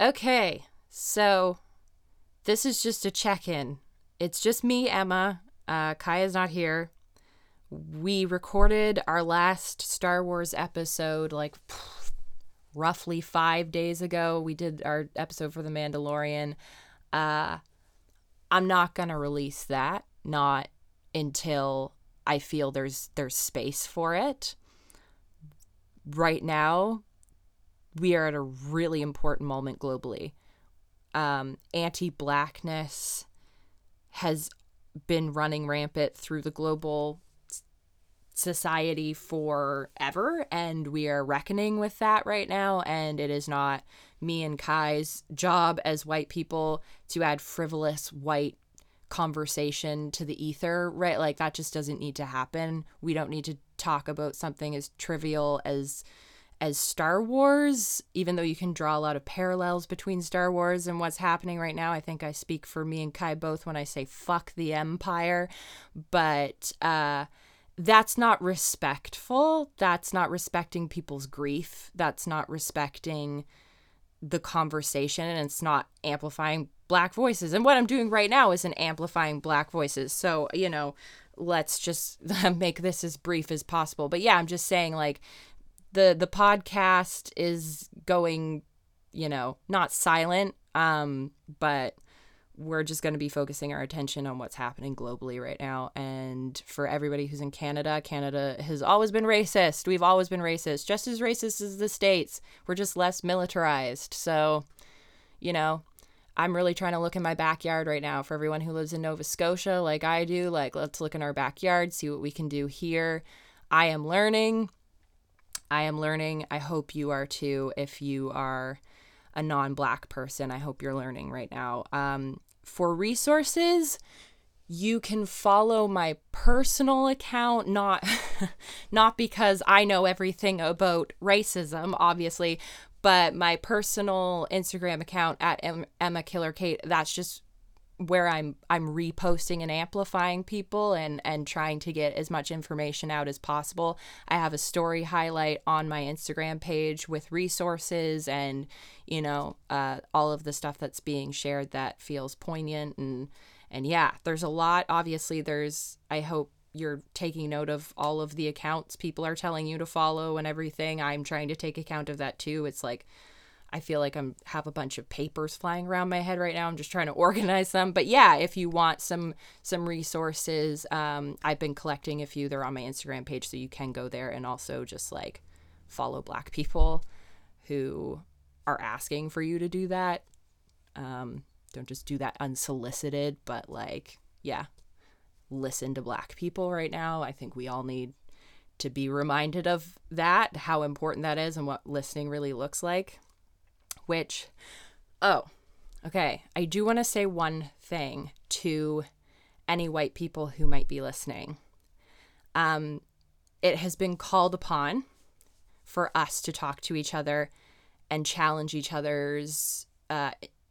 Okay, so this is just a check in. It's just me, Emma. Uh, Kaya's not here. We recorded our last Star Wars episode like roughly five days ago. We did our episode for The Mandalorian. Uh, I'm not gonna release that, not until I feel there's there's space for it. Right now, we are at a really important moment globally. Um, anti-blackness has been running rampant through the global society forever and we are reckoning with that right now and it is not me and Kai's job as white people to add frivolous white conversation to the ether right like that just doesn't need to happen we don't need to talk about something as trivial as as Star Wars, even though you can draw a lot of parallels between Star Wars and what's happening right now. I think I speak for me and Kai both when I say fuck the Empire. But uh, that's not respectful. That's not respecting people's grief. That's not respecting the conversation and it's not amplifying black voices. And what I'm doing right now isn't amplifying black voices. So, you know, let's just make this as brief as possible. But yeah, I'm just saying like the the podcast is going, you know, not silent um but we're just going to be focusing our attention on what's happening globally right now. And for everybody who's in Canada, Canada has always been racist. We've always been racist, just as racist as the States. We're just less militarized. So, you know, I'm really trying to look in my backyard right now for everyone who lives in Nova Scotia, like I do. Like, let's look in our backyard, see what we can do here. I am learning. I am learning. I hope you are too. If you are a non black person, I hope you're learning right now. Um, for resources, you can follow my personal account not not because I know everything about racism obviously but my personal Instagram account at Emma Killer Kate that's just where I'm I'm reposting and amplifying people and and trying to get as much information out as possible. I have a story highlight on my Instagram page with resources and you know uh, all of the stuff that's being shared that feels poignant and and yeah, there's a lot. Obviously, there's I hope you're taking note of all of the accounts people are telling you to follow and everything. I'm trying to take account of that too. It's like I feel like I'm have a bunch of papers flying around my head right now. I'm just trying to organize them. But yeah, if you want some some resources, um, I've been collecting a few. They're on my Instagram page, so you can go there and also just like follow Black people who are asking for you to do that. Um, don't just do that unsolicited, but like yeah, listen to Black people right now. I think we all need to be reminded of that, how important that is, and what listening really looks like which, oh, okay. I do want to say one thing to any white people who might be listening. Um, it has been called upon for us to talk to each other and challenge each other's uh,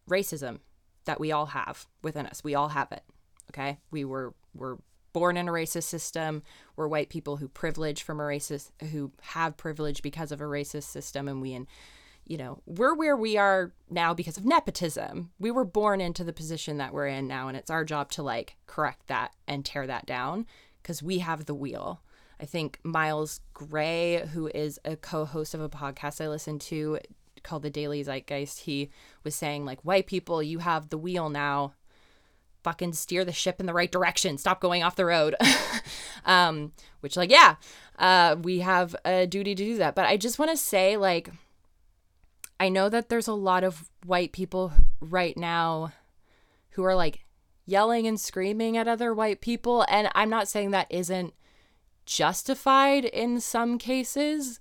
racism that we all have within us. We all have it. Okay, we were were born in a racist system. We're white people who privilege from a racist who have privilege because of a racist system, and we in you know, we're where we are now because of nepotism. We were born into the position that we're in now, and it's our job to like correct that and tear that down because we have the wheel. I think Miles Gray, who is a co host of a podcast I listen to called The Daily Zeitgeist, he was saying, like, white people, you have the wheel now. Fucking steer the ship in the right direction. Stop going off the road. um, which, like, yeah, uh, we have a duty to do that. But I just want to say, like, I know that there's a lot of white people right now who are like yelling and screaming at other white people. And I'm not saying that isn't justified in some cases.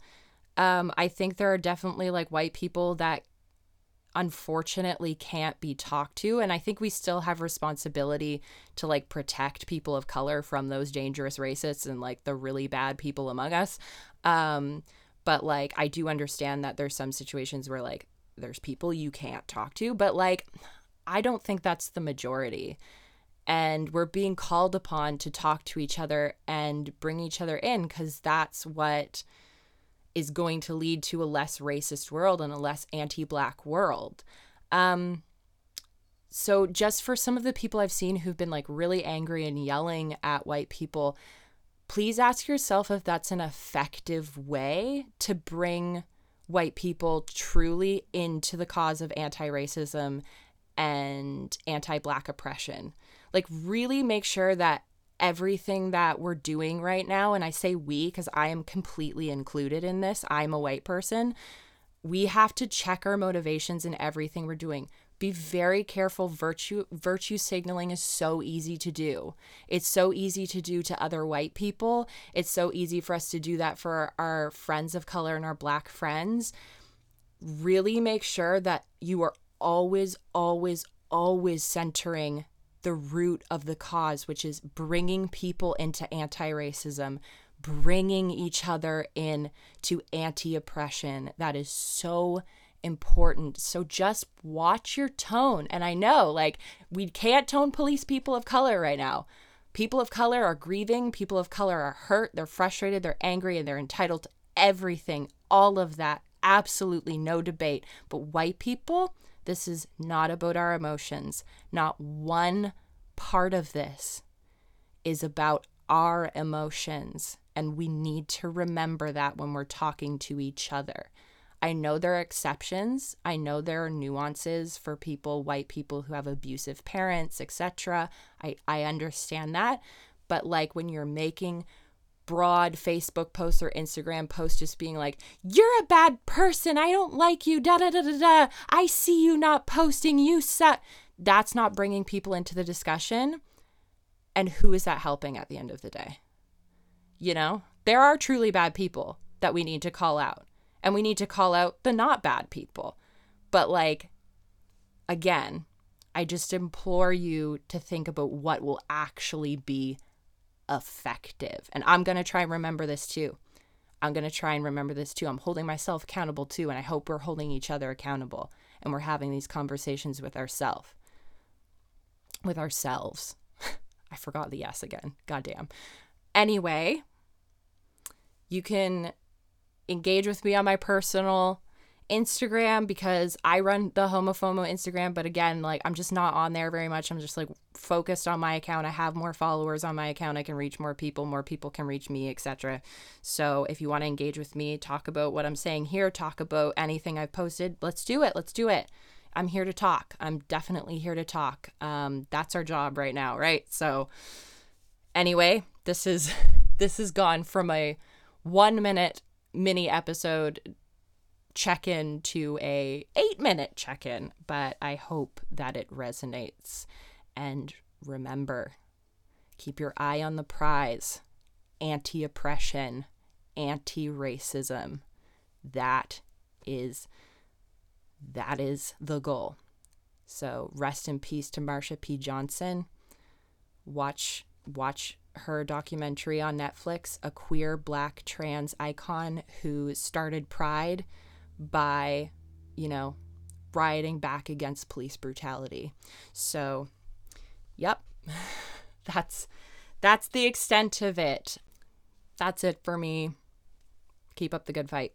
Um, I think there are definitely like white people that unfortunately can't be talked to and i think we still have responsibility to like protect people of color from those dangerous racists and like the really bad people among us um but like I do understand that there's some situations where like there's people you can't talk to, but like I don't think that's the majority. And we're being called upon to talk to each other and bring each other in cuz that's what is going to lead to a less racist world and a less anti-black world. Um, so, just for some of the people I've seen who've been like really angry and yelling at white people, please ask yourself if that's an effective way to bring white people truly into the cause of anti racism and anti black oppression. Like, really make sure that everything that we're doing right now, and I say we because I am completely included in this, I'm a white person. We have to check our motivations in everything we're doing be very careful. Virtue virtue signaling is so easy to do. It's so easy to do to other white people. It's so easy for us to do that for our friends of color and our black friends. Really make sure that you are always always always centering the root of the cause which is bringing people into anti-racism bringing each other in to anti-oppression. That is so important. So just watch your tone. And I know, like, we can't tone police people of color right now. People of color are grieving, people of color are hurt, they're frustrated, they're angry, and they're entitled to everything. All of that. Absolutely no debate. But white people, this is not about our emotions. Not one part of this is about our emotions. And we need to remember that when we're talking to each other. I know there are exceptions. I know there are nuances for people, white people who have abusive parents, etc. I, I understand that. But like when you're making broad Facebook posts or Instagram posts just being like, You're a bad person. I don't like you. Da da da da da. I see you not posting. You suck. That's not bringing people into the discussion. And who is that helping at the end of the day? You know, there are truly bad people that we need to call out and we need to call out the not bad people. But like, again, I just implore you to think about what will actually be effective. And I'm going to try and remember this too. I'm going to try and remember this too. I'm holding myself accountable too. And I hope we're holding each other accountable and we're having these conversations with ourselves. With ourselves. I forgot the yes again. Goddamn. Anyway, you can engage with me on my personal Instagram because I run the homofomo Instagram, but again, like I'm just not on there very much. I'm just like focused on my account. I have more followers on my account. I can reach more people, more people can reach me, etc. So if you want to engage with me, talk about what I'm saying here, talk about anything I've posted, let's do it. Let's do it. I'm here to talk. I'm definitely here to talk. Um, that's our job right now, right? So anyway, this is this has gone from a one minute mini episode check in to a 8 minute check in, but I hope that it resonates. And remember, keep your eye on the prize. Anti-oppression, anti-racism. That is that is the goal. So rest in peace to Marsha P. Johnson. Watch watch her documentary on Netflix, a queer black trans icon who started Pride by, you know, rioting back against police brutality. So, yep. That's that's the extent of it. That's it for me. Keep up the good fight.